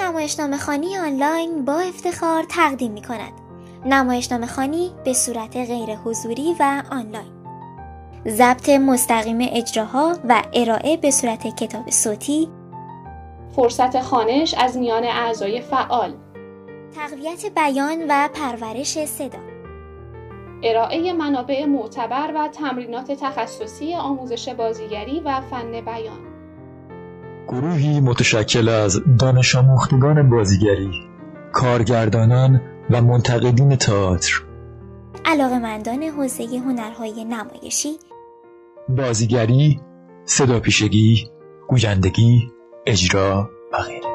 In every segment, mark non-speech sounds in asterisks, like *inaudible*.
نمایشنامه خانی آنلاین با افتخار تقدیم می کند. نمایشنامه خانی به صورت غیر حضوری و آنلاین. ضبط مستقیم اجراها و ارائه به صورت کتاب صوتی. فرصت خانش از میان اعضای فعال. تقویت بیان و پرورش صدا. ارائه منابع معتبر و تمرینات تخصصی آموزش بازیگری و فن بیان. گروهی متشکل از دانش آموختگان بازیگری کارگردانان و منتقدین تئاتر. علاقمندان حوزه هنرهای نمایشی. بازیگری صدا پیشگی گویندگی اجرا و غیره.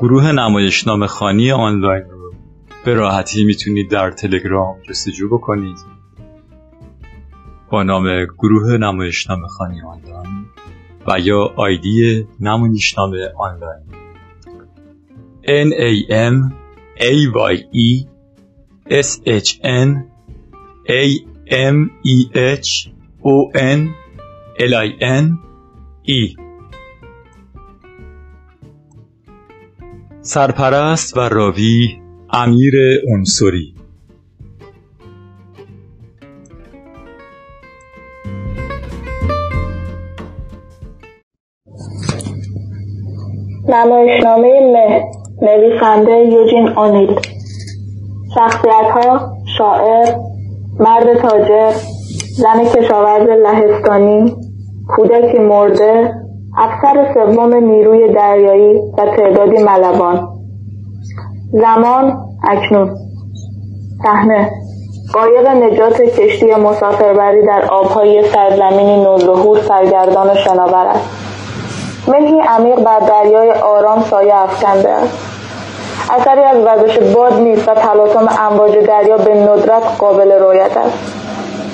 گروه نمایشنامه خانی آنلاین رو به راحتی می‌تونید در تلگرام جستجو بکنید. با نام گروه نمایشنامه خانی آنلاین و یا آیدی نمایشنامه آنلاین. N A M A Y E S H N A M E H O N L I N E. سرپرست و راوی امیر انصری. نمایشنامه مه نویسنده یوجین اونیل شخصیت ها شاعر مرد تاجر زن کشاورز لهستانی کودکی مرده افسر سوم نیروی دریایی و تعدادی ملبان زمان اکنون. صحنه. قایق نجات کشتی مسافربری در آبهای سرزمینی نوظهور سرگردان و شناور است. مهی عمیق بر دریای آرام سایه افکنده است. اثری از وزش باد نیست و تلاطم امواج دریا به ندرت قابل رویت است.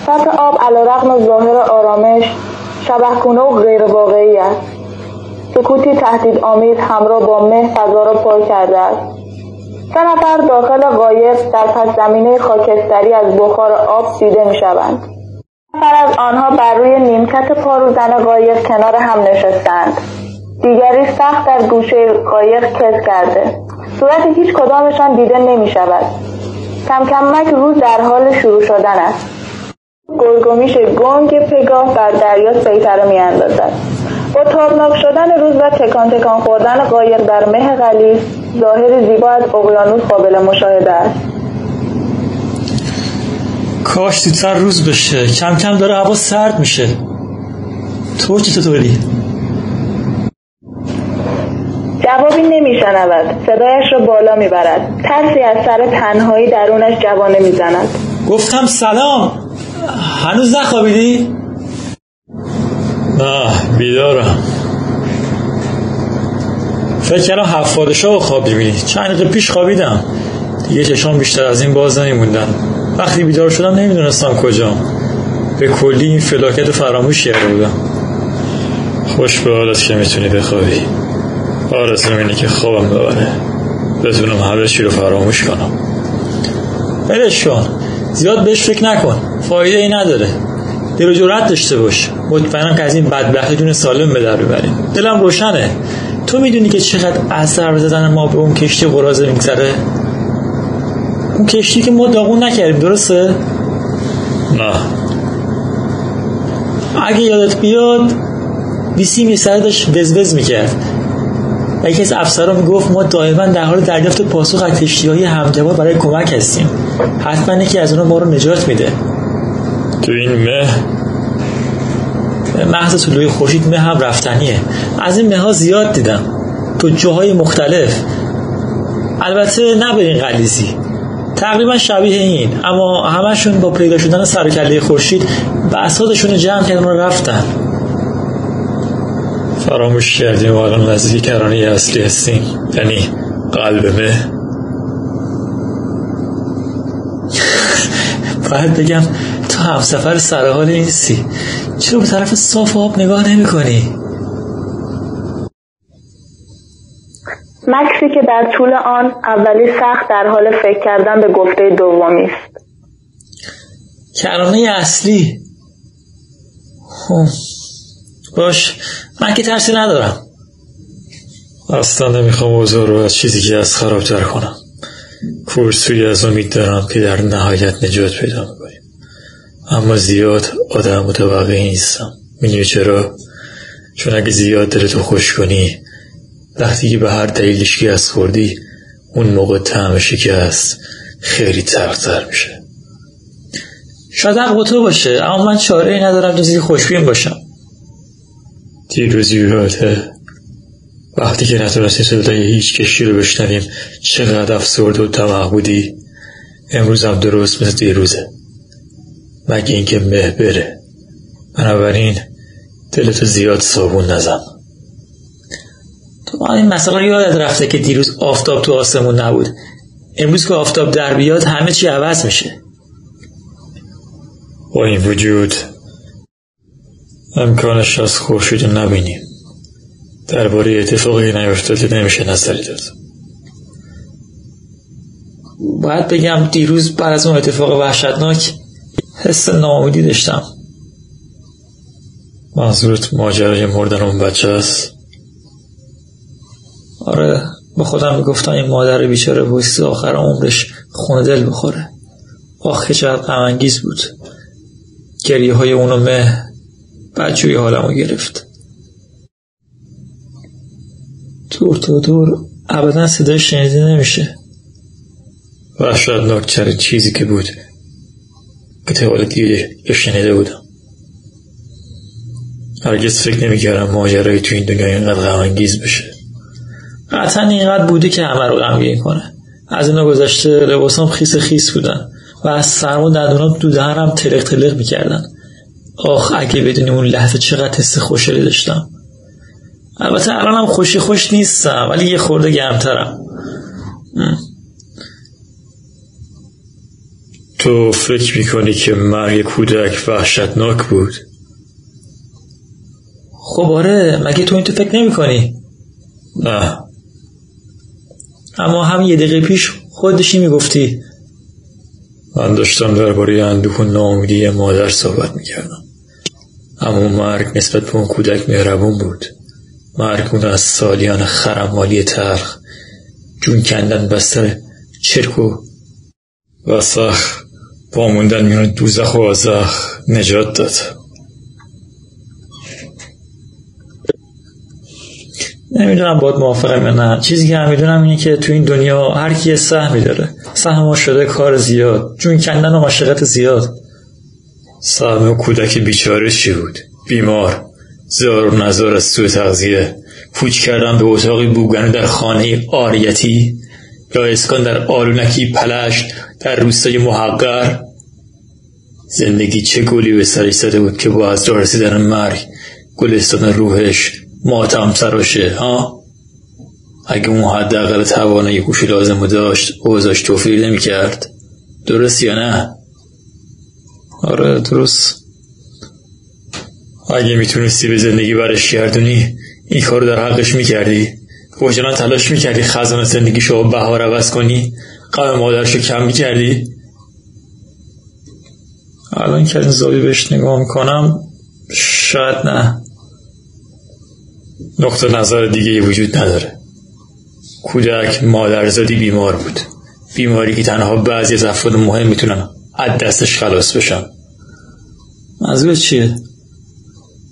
سطح آب علیرغم ظاهر آرامش شبهکنه و غیر واقعی است سکوتی تهدید آمیز همراه با مه فضا را پر کرده است سه نفر داخل قایق در پس زمینه خاکستری از بخار آب دیده می شوند. نفر از آنها بر روی نیمکت پاروزن قایق کنار هم نشستند. دیگری سخت در گوشه قایق کس کرده. صورت هیچ کدامشان دیده نمی شود. کم کمک روز در حال شروع شدن است. گرگومیش گنگ پگاه بر دریا سیطره می اندازد. با تابناک شدن روز و تکان تکان خوردن قایق در مه غلیظ ظاهر زیبا از اقیانوس قابل مشاهده است. کاش زودتر روز بشه. کم کم داره هوا سرد میشه. تو چطوری؟ جوابی نمیشنود. صدایش را بالا می‌برد. ترسی از سر تنهایی درونش جوانه می‌زند. گفتم سلام. هنوز نخوابیدی؟ نه بیدارم. فکر کردم هفت رو خواب می‌بینی چند دقیقه پیش خوابیدم. دیگه چشام بیشتر از این باز نمیموندن. وقتی بیدار شدم نمی‌دونستم کجام. به کلی این فلاکت فراموش کرده بودم. خوش به حالت که می‌تونی بخوابی. آرزو اینه که خوابم ببره. بتونم همه چی رو فراموش کنم. ولش کن. زیاد بهش فکر نکن. فایده ای نداره. دل و جرأت داشته باش. مطمئنم که از این بدبختی جون سالم به در ببریم دلم روشنه. تو می‌دونی که چقدر اثر زدن ما به اون کشتی قرازه میگذره؟ اون کشتی که ما داغون نکردیم درسته؟ نه. اگه یادت بیاد بیسیم یه سر داشت وزوز می‌کرد. و یکی از افسرها می‌گفت ما دائما در حال دریافت پاسخ از کشتی های برای کمک هستیم. حتما یکی از اونها ما رو نجات میده. تو این مه. محض طلوع خورشید مه هم رفتنیه. از این مه ها زیاد دیدم. تو جاهای مختلف. البته نه به این غلیزی تقریبا شبیه این. اما همشون با پیدا شدن سر کله خورشید بساتشون جمع کردن و رفتن. فراموش کردیم و الان نزدیک کرانه اصلی هستیم. یعنی قلب مه. *laughs* باید بگم تو همسفر سرحال نیستی. چرا به طرف صاف آب نگاه نمی کنی؟ مکسی که در طول آن اولی سخت در حال فکر کردن به گفته دومی است. کرانه اصلی. خب، باش من که ترسی ندارم. اصلا نمی‌خوام اوضاع رو از چیزی که از خرابتر کنم. کورسوی از امید دارم که در نهایت نجات پیدا می‌کنیم. اما زیاد آدم متوقعی نیستم. می‌دونی چرا؟ چون اگه زیاد دلتو خوش کنی وقتی که به هر دلیلش که از خوردی اون موقع تعم شکست خیلی تلختر میشه. شاید حق تو باشه اما من چاره ای ندارم جز خوشبین باشم. دیروز یوراته وقتی که نتونستی صدای هیچ کشی رو بشنویم چقدر افسرده و طمع بودی؟ امروز هم درست مثل دیروزه. مگه اینکه مه بره. بنابراین دلتو زیاد صابون نزم تو این مسئله رو یادت رفته که دیروز آفتاب تو آسمون نبود. امروز که آفتاب در بیاد همه چی عوض میشه. با این وجود امکانش از خورشید نبینیم. درباره اتفاقی نیفتاده نمیشه نظری داد. باید بگم دیروز بعد از اون اتفاق وحشتناک حس ناامیدی داشتم. منظورت ماجرای مردن اون بچه است؟ آره به خودم می‌گفتم این مادر بیچاره بایستی آخر عمرش خونه دل بخوره. آخه چقدر غمانگیز بود. گریه های اونو مه بچوی حالمو گرفت. دور تا دور. ابدا صدای شنیده نمیشه. وحشتناکترین چیزی که بود تا دیده یا شنیده بودم. هرگز فکر نمی‌کردم ماجرایی تو این دنیا اینقدر غمانگیز بشه. قطعا اینقدر بوده که همه رو غمگین کنه. از اینا گذشته لباسام خیس خیس بودن و از سرما دندونام تو دهنم تلق تلق می‌کردن. آخ اگه بدونی اون لحظه چقدر حس خوشحالی داشتم. البته الانم خوشی خوش نیستم ولی یه خورده گرمترم. تو فکر می‌کنی که مرگ کودک وحشتناک بود؟ خب آره مگه تو این تو فکر نمی کنی؟ نه. اما هم یه دقیقه پیش خودشی می‌گفتی؟ من داشتم درباره اندوه و ناامیدی مادر صحبت می‌کردم. اما مرگ نسبت به اون کودک مهربون بود. مرگ اون از سالیان خرمالی ترخ جون کندن بستر چرک و وسخ با موندن میان دوزخ و آزخ نجات داد. نمی‌دونم باید موافقم یا نه. چیزی که می‌دونم اینه که تو این دنیا هر کی سهمی داره. سهم شده کار زیاد. جون کندن و مشقت زیاد. سهم کودک بیچاره چی بود؟ بیمار. زار و نزار از سوی تغذیه. پوچ کردن به اتاقی بوگنه در خانه آریتی. یا اسکان در آلونکی پلشت. در روستای محقر. زندگی چه گلی به سرش زده بود که با از دار رسیدن مرگ گلستان روحش ماتم سراشه ها؟ اگه اون حداقل توانایی گوشی لازم داشت اوزاش توفیر نمی کرد درست یا نه؟ آره درست. اگه می‌تونستی به زندگی برش گردونی این کار در حقش می‌کردی. وجدان تلاش می‌کردی خزانه زندگی شو بهار عوض کنی؟ قلم مادرشو کم می‌کردی؟ الان که این زاوی بهش نگاه می‌کنم شاید نه. نقطه نظر دیگه وجود نداره. کودک مادرزادی بیمار بود. بیماری که تنها بعضی از افراد مهم می‌تونن از دستش خلاص بشن. منظور چیه؟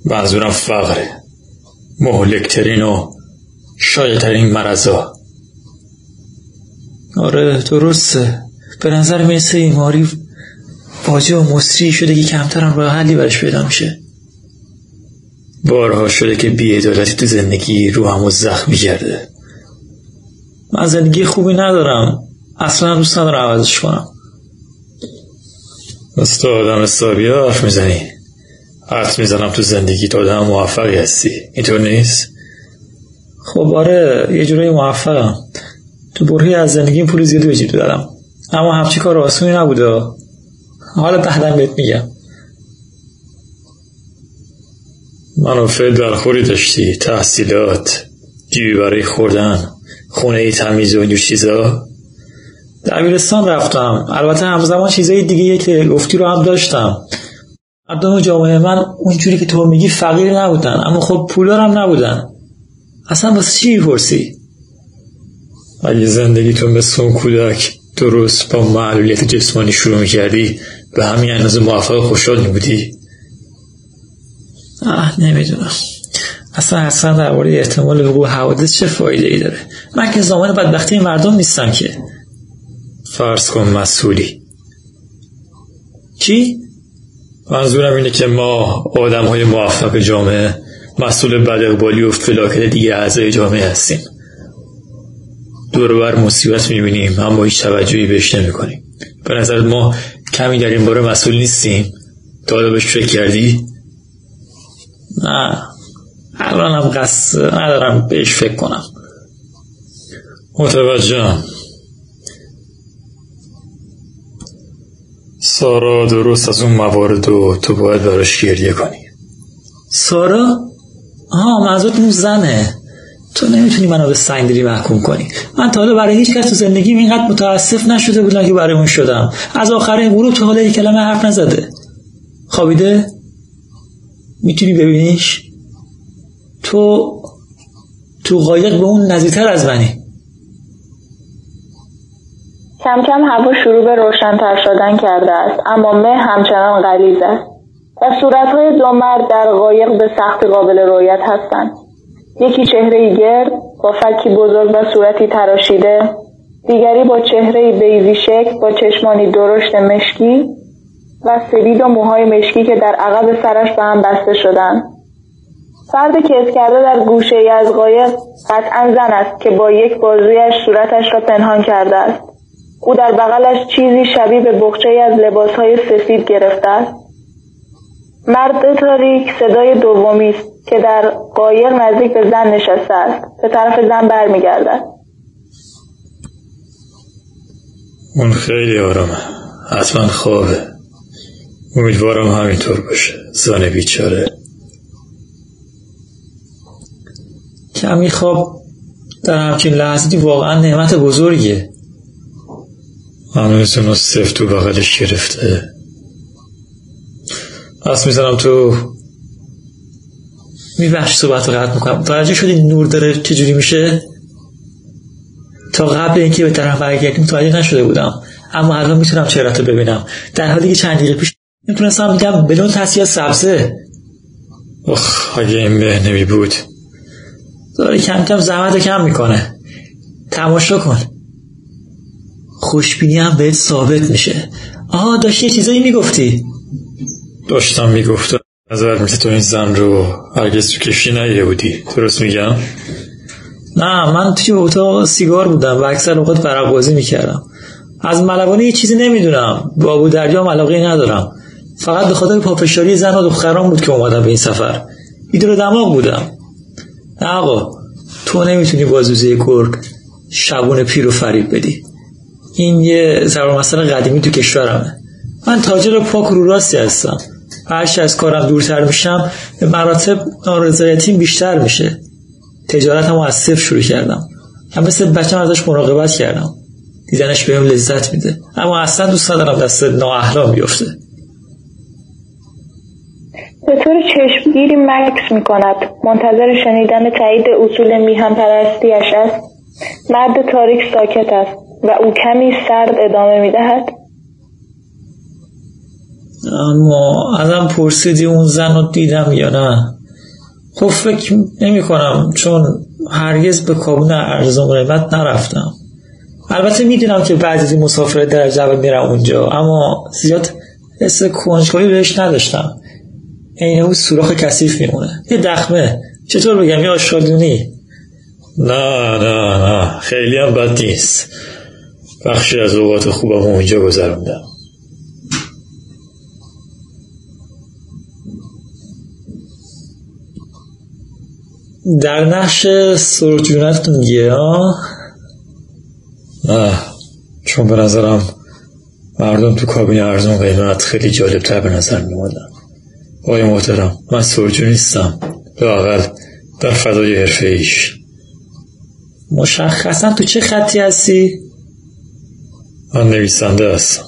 منظورم فقره. مهلکترین و شایدترین مرزا آره درسته. به نظر می‌رسه بیماری واجه و مصری شده که کمترم راه حلی برش پیدا میشه. بارها شده که بیعدالتی تو زندگی رو همو زخمی کرده من زندگی خوبی ندارم. اصلا دوست ندارم عوضش کنم. تو آدم حسابی حرف می‌زنی. حرف می‌زنم تو زندگی تو آدم موفقی هستی. اینطور نیست؟ خب آره یه جورایی موفقم. تو برهی از زندگی پول زیادی به دارم. اما همچی کار آسونی نبوده. حالا بعدم بهت میگم. منافع درخوری داشتی. تحصیلات جیبی برای خوردن خونه تمیز و اینجور چیزا. دبیرستان رفتم. البته همزمان چیزای دیگه که گفتی رو هم داشتم. مردم جامعه من اونجوری که تو میگی فقیر نبودن. اما خب پولدار هم نبودن. اصلا واسه چی می‌پرسی؟ اگه زندگیتون مثل اون کودک درست با معلولیت جسمانی شروع می‌کردی به همین اندازه موفق خوشحال بودی آه نمی‌دونم. اصلا اصلا درباره احتمال حقوق حوادث چه فایده ای داره؟ من که زمان بدبختی مردم نیستم که. فرض کن مسئولی. چی؟ منظورم اینه که ما آدم های موفق جامعه مسئول بد و فلاکت دیگه اعضای جامعه هستیم. دور بر مصیبت می‌بینیم اما هیچ توجهی بهش نمی‌کنیم. به نظر ما کمی در این باره مسئول نیستیم. تا حالا بهش فکر کردی؟ نه. الانم قصد ندارم بهش فکر کنم. متوجهم سارا درست از اون موارد و تو باید براش گریه کنی. سارا؟ آها منظورت اون زنه. تو نمی‌تونی منو به سنگدری محکوم کنی. من تا حالا برای هیچ کس تو زندگیم اینقدر متاسف نشده بودم که برای اون شدم. از آخرین غروب تو حالا یک کلمه حرف نزده. خوابیده؟ می‌تونی ببینیش؟ تو تو قایق به اون نزدیکتر از منی. کم کم هوا شروع به روشنتر شدن کرده است اما مه همچنان غلیظ است و صورتهای دو مرد در قایق به سخت قابل رویت هستند. یکی چهره گرد با فکی بزرگ و صورتی تراشیده دیگری با چهره بیزی شکل با چشمانی درشت مشکی و سبید و موهای مشکی که در عقب سرش به هم بسته شدند فرد کس کرده در گوشه ای از قایق قطعا زن است که با یک بازویش صورتش را پنهان کرده است. او در بغلش چیزی شبیه به بخچه از لباسهای سفید گرفته است. مرد تاریک صدای دومی است که در قایق نزدیک به زن نشسته است. به طرف زن برمیگردد. اون خیلی آرامه حتما خوابه. امیدوارم همینطور باشه. زن بیچاره. کمی خواب در همچین لحظی واقعا نعمت بزرگیه. هنوز اونو سفت تو بغلش گرفته. پس می‌زنم تو میبخش صحبت رو قطع می‌کنم. توجه شدی نور داره چجوری میشه؟ تا قبل اینکه به طرف برگردیم توجه نشده بودم. اما الان می‌تونم چهرت رو ببینم. در حالی که چند دقیقه پیش می‌تونستم میگم بلون تصیح سبزه. اخ اگه این به نمی بود. داره کم کم زحمت کم می‌کنه. تماشا کن. خوشبینی هم بهت ثابت میشه. آها داشتی یه چیزایی می‌گفتی. داشتم می‌گفتم نظر مثل تو این زن رو هرگز تو کشی نیده بودی. درست میگم؟ نه من توی اتاق سیگار بودم و اکثر اوقات برق می‌کردم. از ملوانه یه چیزی نمی‌دونم. بابو دریا علاقه ندارم. فقط به خاطر پافشاری زن و دختران بود که اومدم به این سفر. ایدر دماغ بودم. نه آقا تو نمی‌تونی بازوزه گرگ شبون پیر و فریب بدی. این یه ضرور مسئله قدیمی تو کشورمه. من تاجر پاک رو راستی هستم. هرچی از کارم دورتر میشم به مراتب نارضایتیم بیشتر میشه. تجارتمو از صفر شروع کردم. هم مثل بچم ازش مراقبت کردم. دیدنش بهم لذت میده. اما اصلا دوست ندارم دست نااهلا بیفته. به طور چشمگیری مکس می کند منتظر شنیدن تایید اصول میهم پرستیش است. مرد تاریک ساکت است و او کمی سرد ادامه می دهد اما ازم پرسیدی اون زن رو دیدم یا نه؟ خب فکر نمی کنم چون هرگز به کابون ارزان قیمت نرفتم. البته می‌دونم که بعضی از این مسافر در جبل میرم اونجا اما زیاد حس کنجکاوی بهش نداشتم. این اون سوراخ کثیف میمونه. یه دخمه. چطور بگم؟ یه آشغالدونی نه نه نه. خیلی هم بد نیست. بخشی از اوقات خوبم اونجا گذروندم. در نقش سرجونتون میگه ها نه چون به نظرم مردم تو کابین ارزون قیمت خیلی جالب تر به نظر میمادن آقای محترم من سرجو نیستم. به اقل در فضای حرفه ایش. مشخصا تو چه خطی هستی؟ من نویسنده هستم.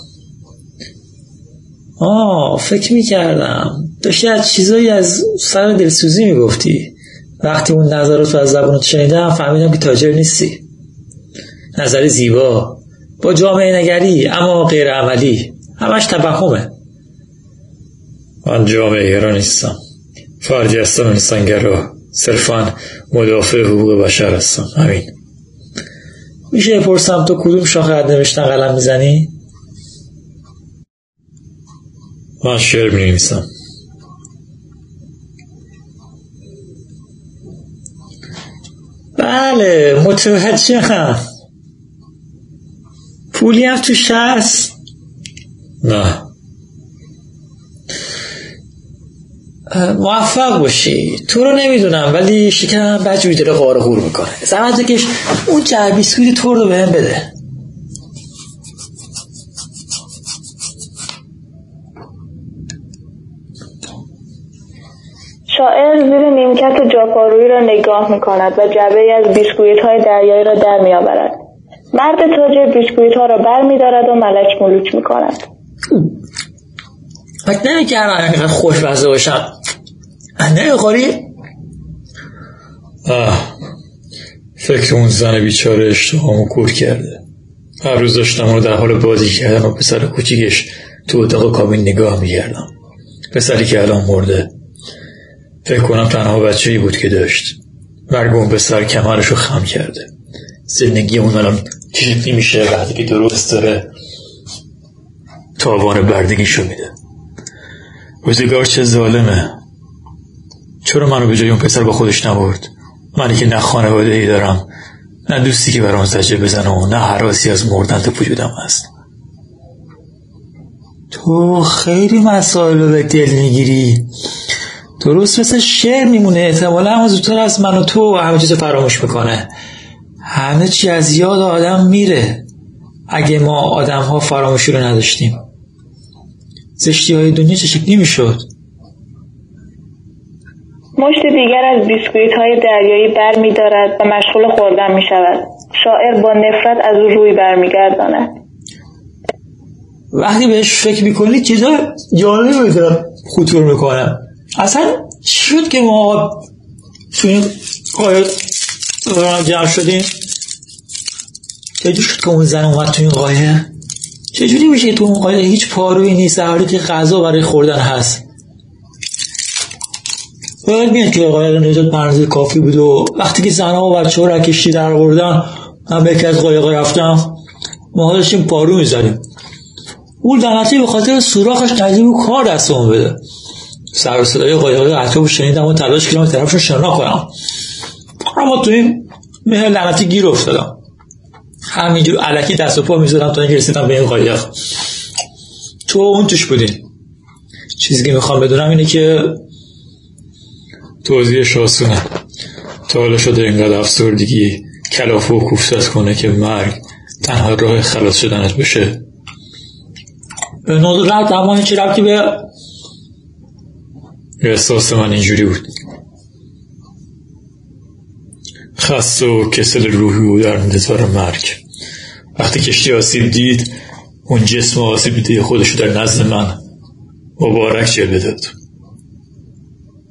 آه فکر می‌کردم. داشتی از چیزایی از سر دلسوزی می‌گفتی. وقتی اون نظرات رو از زبانت شنیدم فهمیدم که تاجر نیستی. نظر زیبا. با جامعه نگری اما غیر عملی. همش تبهمه. من جامعه را نیستم. فردی هستم انسانگرا. صرفا مدافع حقوق بشر هستم. همین. میشه پرسم تو کدوم شاخه حد نوشتن قلم می‌زنی؟ من شعر می نویسم بله متوجهم پولی هم تو هست نه. موفق باشی. تو رو نمی‌دونم ولی شکم بجوری داره غار غور می‌کنه. زحمت بکش اون جعبی سویت تو رو بهم بده. شاعر زیر نیمکت جاپارویی را نگاه می کند و جعبه از بیسکویت های دریایی را در می آورد. مرد تاجر بیسکویت ها را بر می دارد و ملک ملوک می کند. فکر نمی کردم اینقدر خوشمزه باشم. نه قاری آه. فکر اون زن بیچاره اشتهامو کور کرده. هر روز داشتم رو در حال بازی کردن و پسر کوچیکش تو اتاق کابین نگاه میگردم پسری که الان مرده. فکر کنم تنها بچه ای بود که داشت. مرگ اون پسر کمرش رو خم کرده. زندگی اون الان چی میشه وقتی که درست داره. تاوان بردگیشو میده. روزگار چه ظالمه. چرا منو به جای اون پسر با خودش نبرد؟ منی که نه خانواده ای دارم. نه دوستی که برام زجه بزنه و نه حراسی از مردن تو وجودم هست. تو خیلی مسائل رو به دل می‌گیری. درست مثل شعر میمونه. احتمالا هم زودتر از من و تو و همه چیز فراموش می‌کنه. همه چی از یاد آدم میره اگه ما آدم ها فراموشی رو نداشتیم. زشتی های دنیا چه شکلی می‌شد؟ مشت دیگر از بیسکویت های دریایی بر می دارد و مشغول خوردن می شود. شاعر با نفرت از او روی برمیگرداند. وقتی بهش فکر می‌کنی چیزا جالبی دارم خطور می‌کنم اصلا شد که ما تو این قایق جمع شدیم. چجور شد که اون زن اومد تو این قایق؟ چجوری میشه تو اون هیچ پارویی نیست در حالی که غذا برای خوردن هست. باید میاد که قایق نجات پرنده کافی بود و وقتی که زنها و بچه ها کشتی در آوردن من به یکی از قایق رفتم. ما داشتیم پارو می‌زدیم. اون لعنتی به خاطر سوراخش نزدیک کار دستمون بده. سر صدای قایق اطراف شنیدم و تلاش کردم طرفشون شنا کنم. اما تو این مه لعنتی گیر افتادم. همینجور علکی دست و پا می‌زدم تا اینکه رسیدم به این قایق. تو اون توش بودین چیزی که می‌خوام بدونم اینه که توضیح شاسونه. تا حالا شده اینقدر افسردگی کلافه و کوفتت کنه که مرگ تنها راه خلاص شدنت بشه. به رفت اما چی رفتی به احساس من اینجوری بود. خسته و کسل روحی و در انتظار مرگ. وقتی کشتی آسیب دید اون جسم آسیب دیده خودشو در نزد من مبارک جلوه داد.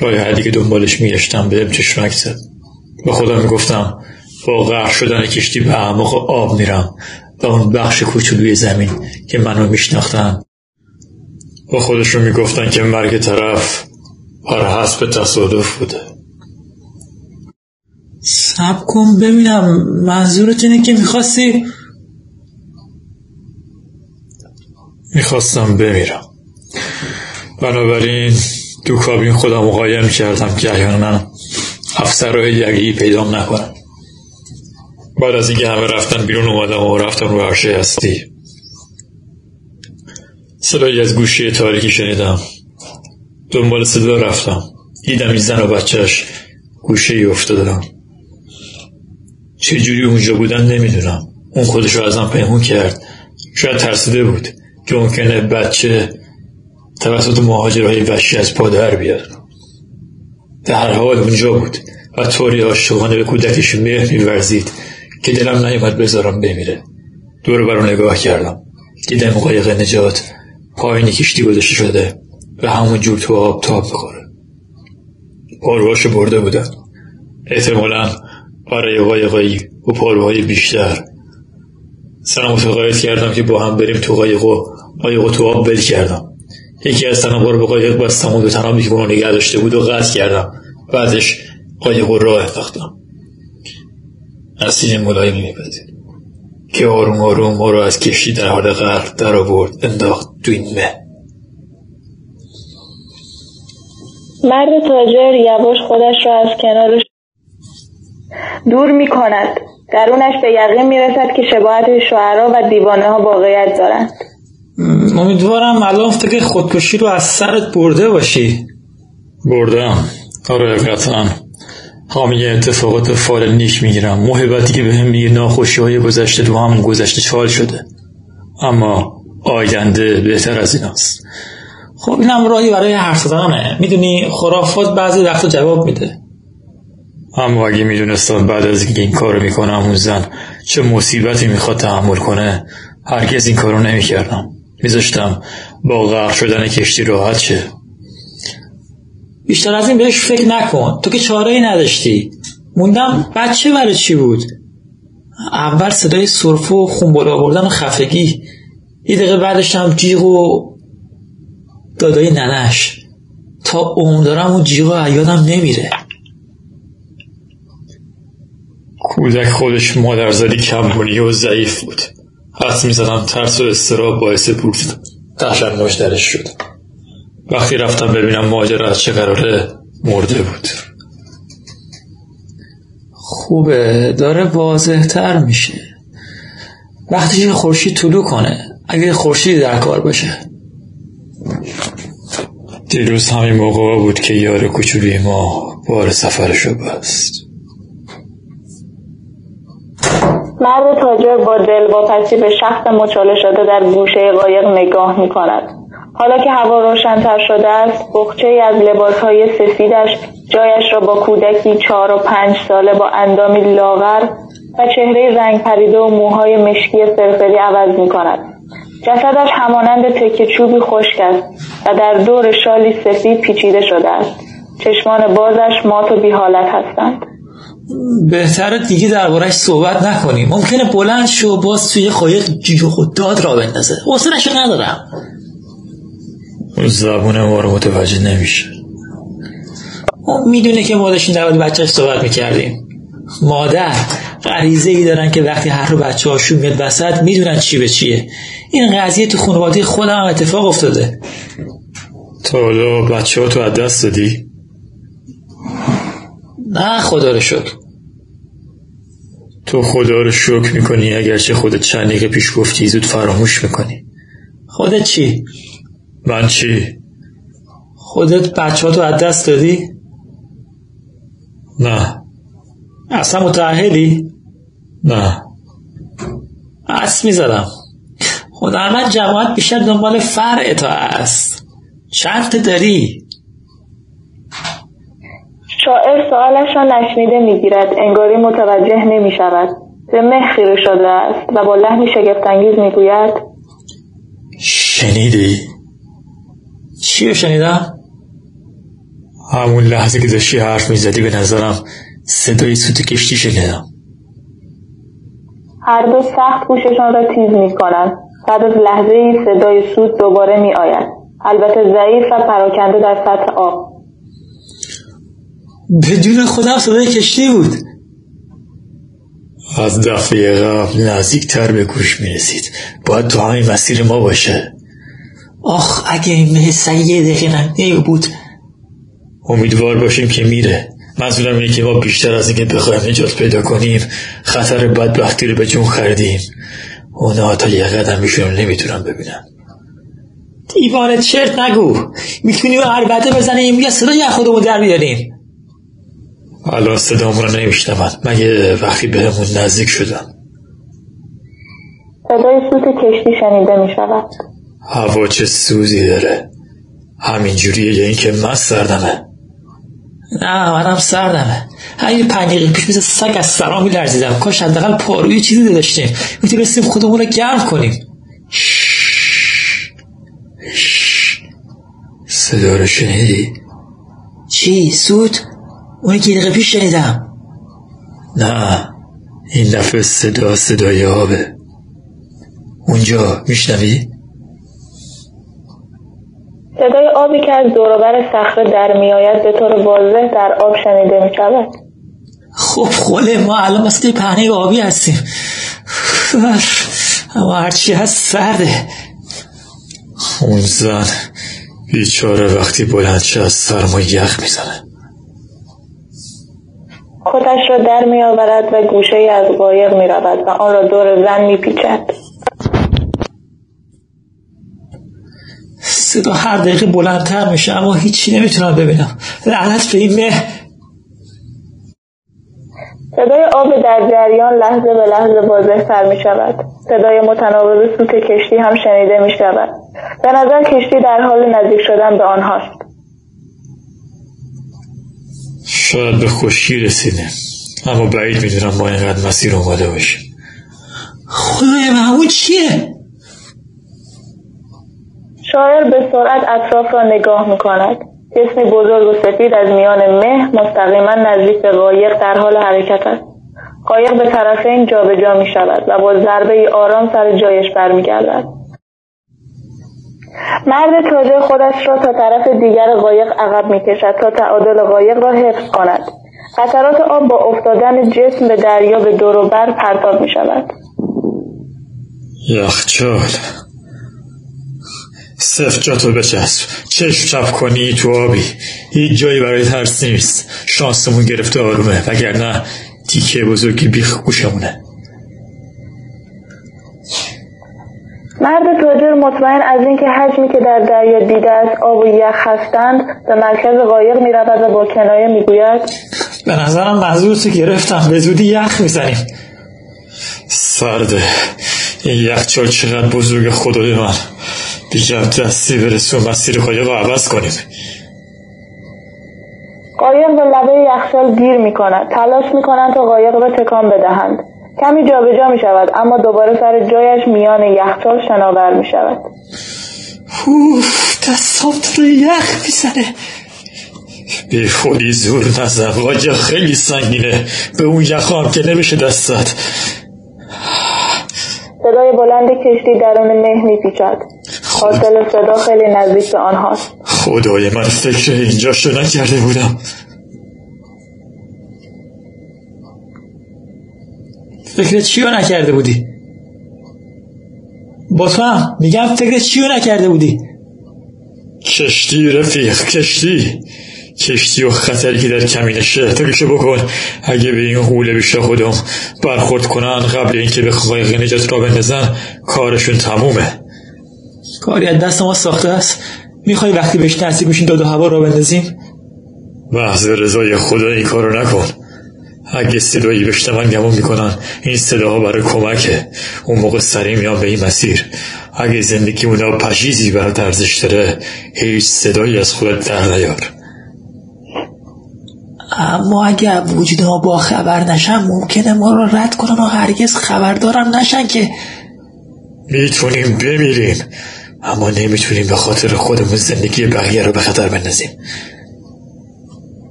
راه حدی که دنبالش میگشتم بهم چشمک زد. با خودم می‌گفتم با غرق شدن کشتی به اعماق آب میرم و اون بخش کوچولوی زمین که منو میشناختن. با خودشون می‌گفتن که مرگ طرف بر حسب تصادف بوده. سب کن ببینم منظورت اینه که می‌خواستی؟ می‌خواستم بمیرم. بنابراین تو کابین خودم قایم کردم که احیانا افسرهای یقی پیدا نکنم بعد از اینکه همه رفتن بیرون اومدم و رفتم رو عرشه هستی. صدایی از گوشی تاریکی شنیدم. دنبال صدا رفتم. دیدم این زن و بچهش گوشه ای افتادم چجوری اونجا بودن نمی‌دونم. اون خودشو ازم پیمون کرد. شاید ترسیده بود که ممکنه بچه توسط مهاجرهای وحشی از پا در بیاد. در حال اونجا بود و طوری عاشقانه به کودکش مهر میورزید که دلم نیومد بذارم بمیره. دور برو نگاه کردم. دیدم قایق نجات پایین کشتی گذاشته شده. و همون جور تو آب تاب بخوره پاروهاشو برده بودن. احتمالا برای قایقایی و پاروهای بیشتر. سرم متقاعد کردم که با هم بریم تو قایق و قایق تو آب بل کردم. یکی از تنها به قایق بستم و دو تنامی که با نگه داشته بود و قطع کردم. بعدش قایق راه انداختم. نسیم ملایمی میپذیر که آروم آروم ما رو از کشتی در حال غرق در آورد انداخت تو مه. مرد تاجر یواش خودش را از کنارش دور می کند درونش به یقین می رسد که شباهت شعرا و دیوانه ها واقعیت دارند. امیدوارم الان فکر خودکشی رو از سرت برده باشی. بردم آره قطعا. حامی اتفاقات فال نیش می‌گیرم. محبتی که بهم میگه ناخوشی های گذشته تو هم گذشته چال شده. اما آینده بهتر از این است خب اینم راهی برای حرف زدنه. می‌دونی خرافات بعضی وقتا جواب میده. اما اگه می‌دونستم بعد از اینکه این کارو می‌کنم اون زن چه مصیبتی می‌خواد تحمل کنه هرگز این کارو نمی‌کردم. میذاشتم با غرق شدن کشتی راحت شه. بیشتر از این بهش فکر نکن. تو که چاره ای نداشتی. موندم بچه برای چی بود؟ اول صدای صرفه و خونبال آوردن و خفگی. یه دقیقه بعدش هم جیغ و دادای ننش. تا اون دارم اون جیغ یادم نمیره. کودک خودش مادرزادی کمبونی و ضعیف بود. حس می‌زدم ترس و استراب باعث بود تشنج درش شد. وقتی رفتم ببینم ماجرا از چه قراره مرده بود. خوبه داره واضح تر میشه. وقتی که خورشید طلوع کنه. اگه خورشید در کار باشه. دیروز همین موقع بود که یار کوچولی ما بار سفرشو بست مرد تاجر با دل واپسی به شخص مچاله شده در گوشه قایق نگاه می کند. حالا که هوا روشنتر شده است بخچه ای از لباسهای سفیدش جایش را با کودکی چهار و پنج ساله با اندامی لاغر و چهره رنگ پریده و موهای مشکی فرفری عوض می کند. جسدش همانند تکه چوبی خشک است و در دور شالی سفید پیچیده شده است. چشمان بازش مات و بی حالت هستند. بهتره دیگه دربارش صحبت نکنیم. ممکنه بلند شو باز توی قایق جیج و خود داد را بندازه. حوصله‌شو ندارم. زبون ما رو متوجه نمیشه. اون می‌دونه که ما داشتیم در بچهش صحبت می‌کردیم. مادر غریزه ای دارن که وقتی هر رو بچه هاشون میاد وسط می‌دونن چی به چیه. این قضیه تو خانواده خودم هم اتفاق افتاده تا حالا بچه ها تو از دست دادی؟ نه خدا رو شکر تو خدا رو شکر می‌کنی اگرچه خودت چند دقیقه پیش گفتی زود فراموش می‌کنی خودت چی؟ من چی؟ خودت بچه ها تو از دست دادی؟ نه اصلا متعهلی؟ نه اصل می‌زدم خدا من جماعت بیشتر دنبال فرع تا است. شرط داری. شاعر سوالش را نشنیده می‌گیرد. انگاری متوجه نمی شود به مه خیره شده است و با لحنی شگفتانگیز می‌گوید؟ شنیدی؟ چی رو شنیدم؟ همون لحظه که داشتی حرف می‌زدی به نظرم صدای سوت کشتی شنیدم. هر دو سخت گوششان را تیز می کنند بعد از لحظه ای صدای سوت دوباره می آید البته ضعیف و پراکنده در سطح آب. بدون خودم صدای کشتی بود. از دفعه قبل نزدیکتر به گوش می رسید باید تو همین مسیر ما باشه. آخ اگه این مثل یه دقیقه بود. امیدوار باشیم که میره. منظورم اینه که ما بیشتر از اینکه بخوایم نجات پیدا کنیم خطر بدبختی رو به جون خریدیم. اونا تا یه قدم میشون نمی‌تونم ببینم دیوانه چرت نگو. می‌تونیم البته بزنیم یا صدای خودمون در بیاریم الان صدامون رو نمیشنون مگه وقتی بهمون نزدیک شدن صدای سوت کشتی شنیده می شود هوا چه سوزی داره. همین جوریه یا اینکه من سردمه. نه منم سردمه همین پنج دقیقه پیش مثل سگ از سرا میلرزیدم کاش حداقل پاروی چیزی داشتیم می‌تونستیم خودمون رو گرم کنیم صدا رو شنیدی؟ چی؟ سود؟ اونی که دقیقه پیش شنیدم نه این دفعه صدا صدای آبه اونجا میشنوی؟ صدای آبی که از دوروبر صخره در میآید به طور واضح در آب شنیده می شود خب خوله ما الان مثل پهنه آبی هستیم. اما هرچی هست سرده. اون زن بیچاره وقتی بلند شه از سرما یخ می‌زنه. خودش را در می آورد و گوشه از قایق می رود و آن را دور زن می پیچد صدا هر دقیقه بلندتر میشه اما هیچی نمی‌تونم ببینم. لعنت به این مه صدای آب در جریان لحظه به لحظه واضحتر می شود صدای متناوب سوت کشتی هم شنیده می شود به نظر کشتی در حال نزدیک شدن به آنهاست. شاید به خشکی رسیده اما بعید می‌دونم با اینقدر مسیر اومده باشیم. خدای من اون چیه؟ شاعر به سرعت اطراف را نگاه می کند جسمی بزرگ و سفید از میان مه مستقیما نزدیک به قایق در حال حرکت است. قایق به طرفین جابجا می شود و با ضربه ای آرام سر جایش برمیگردد. مرد تاجر خودش را تا طرف دیگر قایق عقب می کشد تا تعادل قایق را حفظ کند. قطرات آب با افتادن جسم به دریا به دور و بر پرتاب می شود یخچال. صف جاتو بچسب. چشم چپ کنی تو آبی. هیچ جایی برای ترس نیست. شانسمون گرفته آرومه. وگرنه تیکه بزرگی بیخ گوشمونه. مرد تاجر مطمئن از اینکه حجمی که در دریا دیده است آب و یخ هستند به مرکز قایق می رود و با کنایه می گوید به نظرم منظورتو گرفتم. به زودی یخ می‌زنیم. سرده. این یخچال چقدر بزرگ خدای من. دیگر دستی برسون مسیر قایق رو عوض کنیم. قایق به لبه یخچال گیر می کند تلاش می کنند تا قایق را تکان بدهند. کمی جابجا می شود اما دوباره سر جایش میان یخچال شناور می شود اوف دستام تو رو یخ می‌زنه. بی خودی زور نزن قایق خیلی سنگینه. به اون یخ هم که نمیشه دستت صدای بلند کشتی درون مه می حاصل صدا خیلی نزدیک به آنهاست. خدای من فکر اینجا شو نکرده بودم. فکر چی رو نکرده بودی؟ با تو هم میگم فکر چی رو نکرده بودی؟ کشتی رفیق کشتی. کشتی و خطری که در کمینشه فکرشو بکن. اگه به این غوله بیشتر خودم برخورد کنن قبل اینکه به قایق نجات را بندازن کارشون تمومه. کاری از دست ما ساخته است. می‌خوای وقتی بهش نصیب میشین داد و هوا را بندازیم؟ محض رضای خدا این کارو نکن. اگه صدایی بشنون گمون می‌کنن این صداها برای کمکه. اون موقع سریع میان به این مسیر. اگه زندگی اونا پشیزی برات ارزش داره هیچ صدایی از خودت در نیار. اما اگه وجود ما با خبر نشن ممکنه ما رو رد کنن و هرگز خبردارم نشن که می‌تونیم بمیریم. اما نمی‌تونیم به خاطر خودمون زندگی بقیه رو به خطر بندازیم.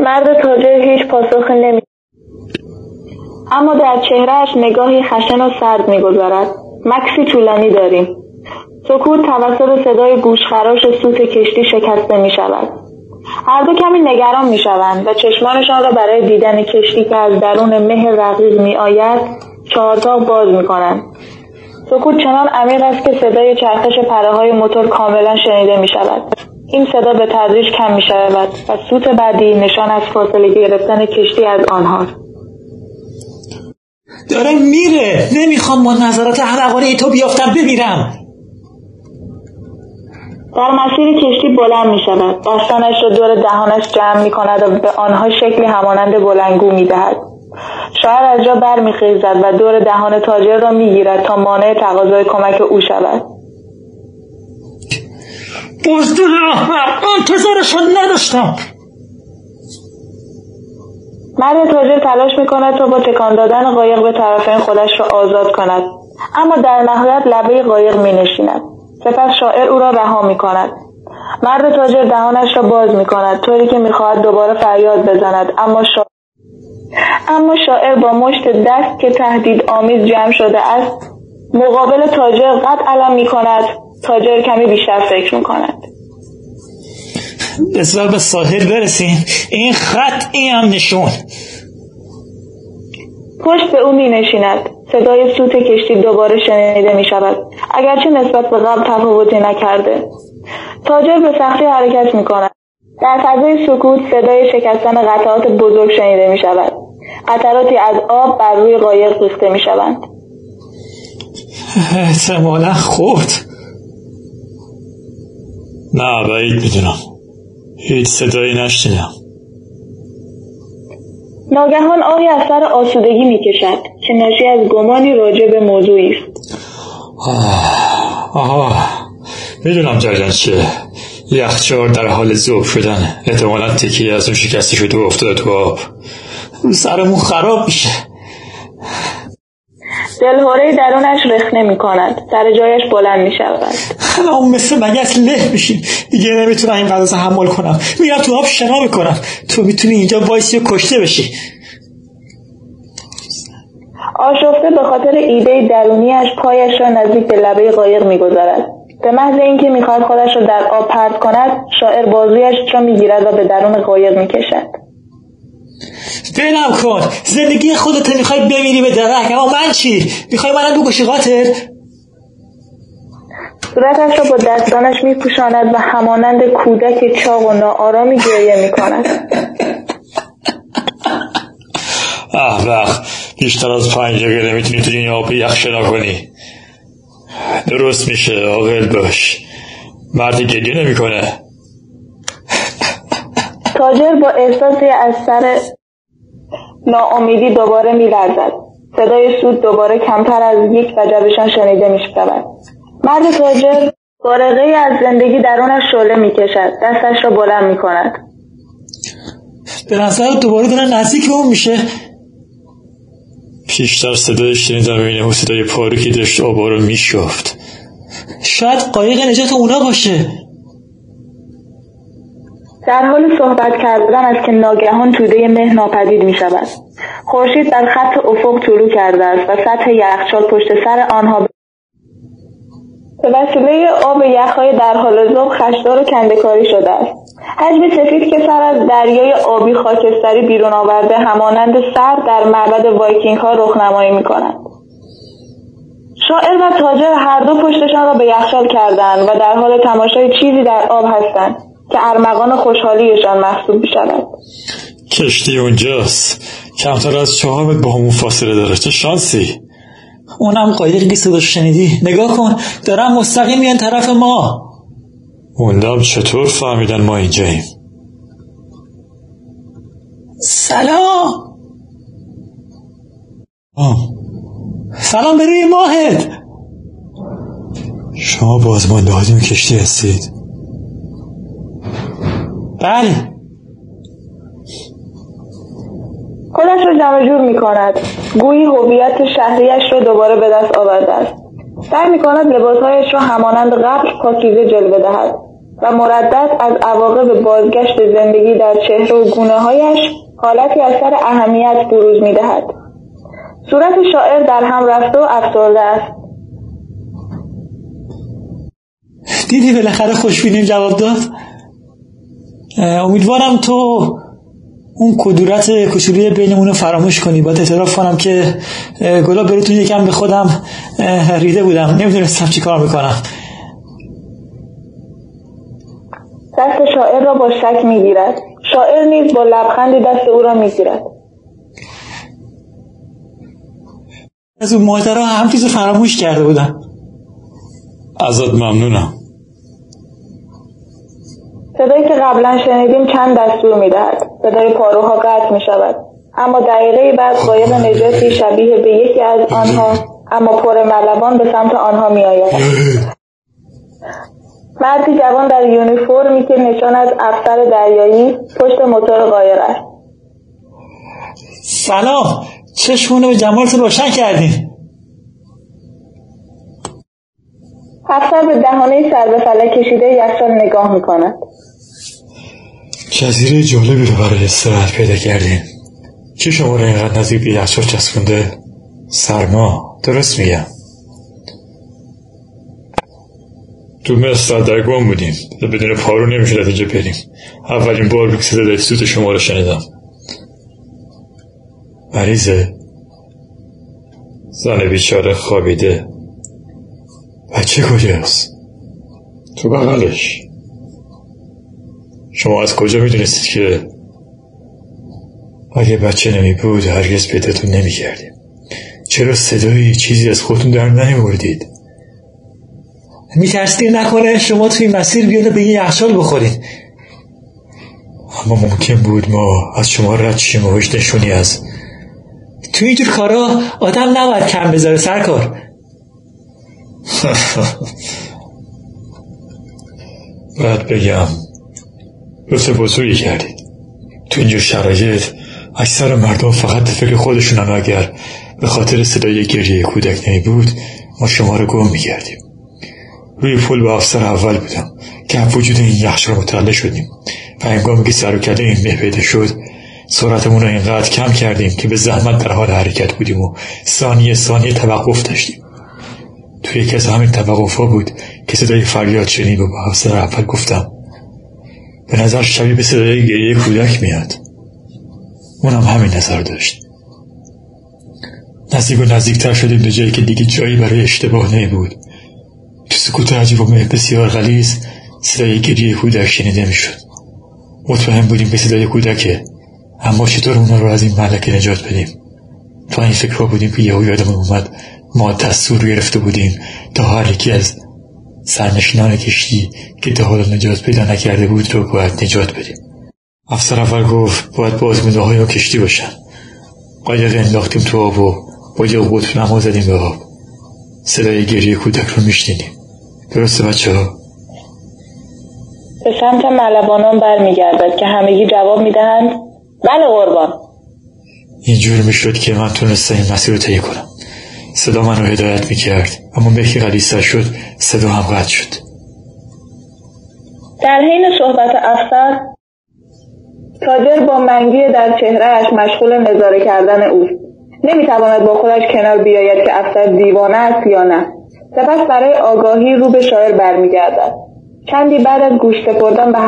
مرد تاجر هیچ پاسخی نمی اما در چهرهش نگاهی خشن و سرد می‌گذارد. مکسی طولانی داریم. سکوت توسط صدای گوشخراش سوت کشتی شکسته می شود هر دو کمی نگران می شوند و چشمانشان را برای دیدن کشتی که از درون مه رقیق می آید چهارتاق باز می کنند سکوت چنان عمیق است که صدای چرخش پره های موتور کاملا شنیده می شود این صدا به تدریج کم می شود و سوت بعدی نشان از فاصله گرفتن کشتی از آنهاست داره میره. نمی‌خوام با نظرات احمقانه تو بیافتم بمیرم. در مسیر کشتی بلند می شود دستانش را دور دهانش جمع می کند و به آنها شکلی همانند بلنگو می دهد شاعر از جا برمیخیزد و دور دهان تاجر را می‌گیرد تا مانع تقاضای کمک او شود. بزدل احمق انتظارشان نداشتم. مرد تاجر تلاش می‌کند تا با تکان دادن قایق به طرفین خودش را آزاد کند اما در نهایت لبه قایق می نشیند سپس شاعر او را رها می کند مرد تاجر دهانش را باز می کند طوری که می‌خواهد دوباره فریاد بزند اما شاعر اما شاعر با مشت دست که تهدید آمیز جمع شده است مقابل تاجر قد علم می کند تاجر کمی بیشتر فکر می کند بسیار به ساحل برسیم. این خط این هم نشون. پشت به او می نشیند صدای سوت کشتی دوباره شنیده می شود اگرچه نسبت به قبل تفاوتی نکرده. تاجر به سختی حرکت می کند در فضای سکوت صدای شکستن قطعات بزرگ شنیده می شود قطراتی از آب بر روی قایق ریخته می شوند احتمالا خود نه بعید می‌دونم. هیچ صدایی نشنیدم. ناگهان آهی از سر آسودگی می‌کشد که ناشی از گمانی راجع به موضوعی است. آها می‌دونم جریان چیه. یخچار در حال ذوب شدن. احتمالا تکی از اون شکسته شده و افتاده تو آب. سرمون خراب میشه. دلهوره درونش رخنه می کند سر جایش بلند می شود اون مثل مگس له میشین دیگه نمی‌تونم این قضا تحمل کنم. میرم تو آب شنا می‌کنم. تو می‌تونی اینجا وایسی و کشته بشی. آشفته به خاطر ایده درونیش پایش را نزدیک به لبه قایق می‌گذارد. به محض اینکه می‌خواهد خودش را در آب پرت کند شاعر بازویش را می‌گیرد و به درون قایق می‌کشد. بلم کن زندگی خودت می‌خوای بمیری به درک اما من چی؟ می‌خوای منم بکشی قاتل صورتش را با دستانش میپوشاند و همانند کودک چاق و ناآرامی گریه می‌کند. *laughs* احمق بیشتر از پنج دقیقه نمی‌تونی تو این آب یخ شنا کنی درست میشه عاقل باش. مردی گریه نمی‌کنه. تاجر با احساسی از سر ناامیدی دوباره میلرزد. صدای سود دوباره کمتر از یک وجبشان شنیده می‌شود. مرد تاجر بارقه از زندگی درونش شعله می‌کشد. دستش را بلند می‌کند. به نظر دوباره دارن نزدیک اون میشه؟ پیشتر صدایش شنیدم ببینه اون صدای پارو که داشت آبا رو میشفت شاید قایق نجات اونا باشه در حال صحبت کردن است که ناگهان توده مه ناپدید می شود. خورشید در خط افق طلوع کرده است و سطح یخچال پشت سر آنها به وسیله آب یخهای در حال ذوب خشدار و کندکاری شده است حجم سفید که سر از دریای آبی خاکستری بیرون آورده همانند سر در معبد وایکینگ ها رخنمایی می کند. شاعر و تاجر هر دو پشتشان را به یخچال کردند و در حال تماشای چیزی در آب هستند که ارمغان خوشحالیشان محسوب می شود. کشتی اونجاست کمتر از چهار متر با همون فاصله داره چه شانسی اونم قایقی صداش شنیدی. نگاه کن. دارم مستقیم میان طرف ما. موندم چطور فهمیدن ما اینجاییم؟ سلام. آه. سلام به روی ماهت. شما بازمانده کشتی هستید؟ بله. خودش را جمع جور می کند گویی هویت شهریش را دوباره به دست آورده است. سعی می کند لباسهایش را همانند قبل پاکیزه جلوه دهد و مردد از عواقب بازگشت زندگی در چهره و گونه هایش حالتی از سر اهمیت بروز می دهد. صورت شاعر در هم رفته و افسرده است. دیدی بالاخره خوشبینیم جواب داد؟ امیدوارم تو اون کدورت کوچولی بینمون رو فراموش کنی. باید اعتراف کنم که گلا بروتون یکم به خودم ریده بودم. نمی‌دونستم چی کار می‌کنم. دست شاعر را با شک می‌گیرد. شاعر نیز با لبخندی دست او را می‌گیرد. از اون مادرها هم چیز فراموش کرده بودم ازت ممنونم. صدایی که قبلا شنیدیم چند دستور می‌دهد. صدای پاروها قطع می شود اما دقیقه بعد قایق نجاتی شبیه به یکی از آنها اما پر ملبان به سمت آنها می آید. مردی جوان در یونیفرمی که نشان از افسر دریایی پشت موتور قایق است. سلام چشمونو به جمالتون روشن کردین. افسر به دهانه سر به فلک کشیده یخچال نگاه می‌کند. جزیره جالبی رو برای استراحت پیدا کردین. چه شما رو اینقدر نزدیک به یخچال چسبونده؟ سرما. درست میگم. تو مصر در گم بودیم. و بدون پارو نمی‌شد از اینجا بریم. اولین بار که صدای سوت شما رو شنیدم. مریضه زن بیچاره خوابیده. بچه کجاست؟ تو بغلش. شما از کجا می‌دونستید که اگه بچه نمی بود هرگز پیداتون نمی کردیم چرا صدایی چیزی از خودتون در نمیوردید میترسید نکنه شما توی مسیر بیاده به یه یخچال بخورید. اما ممکن بود ما از شما رد شیم و نشونی از تو اینجور کارا آدم نباید کم بذاره سرکار. *laughs* باید بگم. لطف بزرگی کردید. تو اینجور شرایط اکثر مردم فقط فکر خودشونن اگر به خاطر صدای گریه کودک نمی بود ما شما رو گم میگردیم روی پل به افسر اول بودم که هم وجود این یخچال متعله شدیم و هنگامی که سر و کله این مه شد سرعتمون رو اینقدر کم کردیم که به زحمت در حال حرکت بودیم و ثانیه ثانیه توقف داشتیم. توی یکی از همین توقف ها بود که صدای فریاد شنید و به افسر اول گفتم به نظر شبیه به صدای گریه کودک میاد. اونم همین نظر داشت. نزدیک و نزدیکتر شدیم به جایی که دیگه جایی برای اشتباه نمی بود تو سکوت عجیب و بسیار غلیز صدای گریه کودک شنیده می‌شد. مطمئن بودیم به صدای کودکه اما چطور اونا رو از این ملکه نجات بدیم؟ تا این فکرها بودیم که یهو یادمون اومد ما دستور گرفته بودیم تا هر یکی از سرنشینان کشتی که تا حالا نجات پیدا نکرده بود رو باید نجات بدیم. افسر اول گفت باید بازمونده های کشتی باشن. قایق انداختیم تو آب و با یه قطب نما زدیم به آب. صدای گریه کودک رو میشنیدیم. درسته بچه ها؟ به سمت ملوانان برمیگردد که همگی جواب می‌دهند بله قربان. اینجور می‌شد که من تونستم این مسیر رو طی کنم. صدا من رو هدایت می‌کرد. اما مهی غلیستر شد صدا هم قطع شد. در حین صحبت افسر تاجر با منگی در چهرهش مشغول نظاره کردن اوست نمی‌تواند با خودش کنار بیاید که افسر دیوانه است یا نه. سپس برای آگاهی رو به شاعر برمیگردد. چندی بعد از گوش سپردن به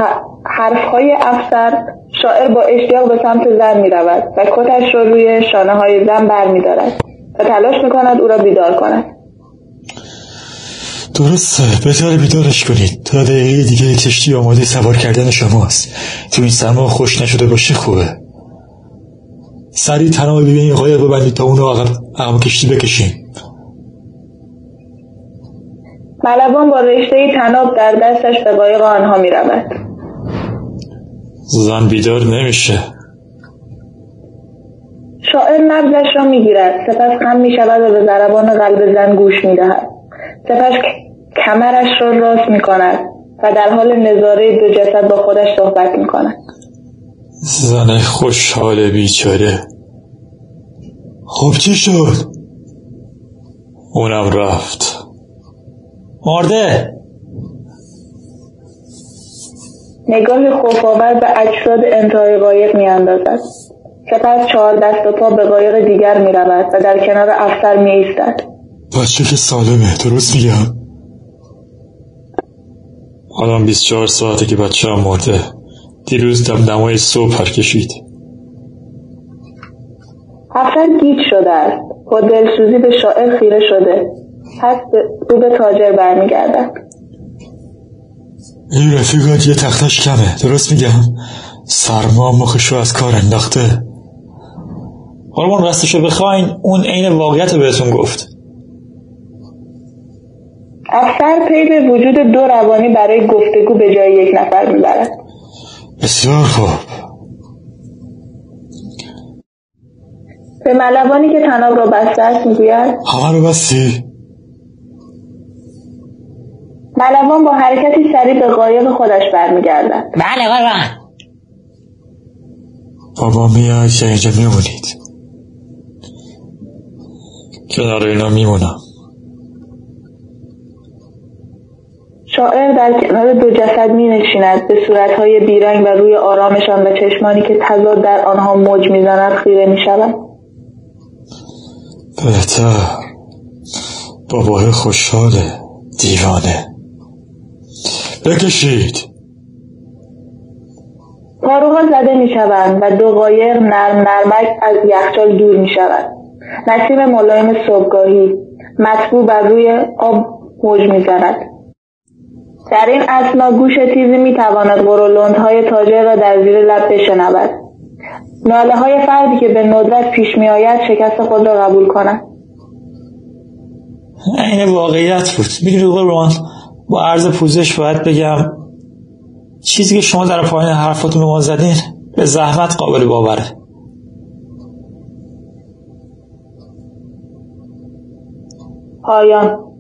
حرفهای افسر شاعر با اشتیاق به سمت زن می رود و کتش را روی شانه های زن بر می دارد و تلاش می کند او را بیدار کند. درسته. بهتر بیدارش کنید. تا دقیقه دیگه کشتی آماده سوار کردن شماست تو این سرما خوش نشده باشه خوبه. سریع تناب به این قایق ببندید تا اونو عقب عقب کشتی بکشیم. ملوان با رشته تناب در دستش به قایق آنها می رود زن بیدار نمیشه. شاعر نبزش را می‌گیرد. سپس خم می شود و به ضربان قلب زن گوش می دهد سپس کمرش را راست می کند و در حال نظاره دو جسد با خودش صحبت می کند زن خوشحال بیچاره. خب چی شد؟ اونم رفت. مرده! نگاه خوفآور به اجساد انتهای قایق میاندازد. سپس چهار دست و پا به قایق دیگر می رود و در کنار افسر می ایستد. بچه که سالمه. درست میگم؟ الان 24 ساعته که بچه هم مرده. دیروز دم دمای صبح پر کشید. افسر گیج شده است. با دلسوزی به شاعر خیره شده. پس رو به تاجر برمیگردد. این رفیقات یه تختش کمه. درست میگم؟ سرما مخشو از کار انداخته. قربان راستشو بخواین اون عین واقعیت رو بهتون گفت. افسر پی به وجود دو روانی برای گفتگو به جای یک نفر می‌برد بسیار خوب. به ملوانی که تناب را بسته است می‌گوید. همه رو بستی. ملوان با حرکتی سریع به قایق خودش برمیگردد. بله قربان بابا میاد یا اینجا میمونید. کنار اینا میمونم. شاعر در کنار دو جسد می نشیند به صورتهای بیرنگ و روی آرامشان و چشمانی که تضاد در آنها موج می‌زند خیره می شود. بهتر باباه خوشحاله دیوانه بکشید پاروها زده می شوند و دو قایق نرم نرمک از یخچال دور می شود. نسیم ملایم صبحگاهی مطبوع بر روی آب موج می‌زند در این اسنا گوش تیزی می‌تواند های تاجر را در زیر لب بشنود. ناله های فردی که به ندرت پیش میآید شکست خود را قبول کند. این واقعیت بود. می‌دونی قربان با عرض پوزش باید بگم چیزی که شما در پایین حرفاتون به ما زدین به زحمت قابل باوره. پایان.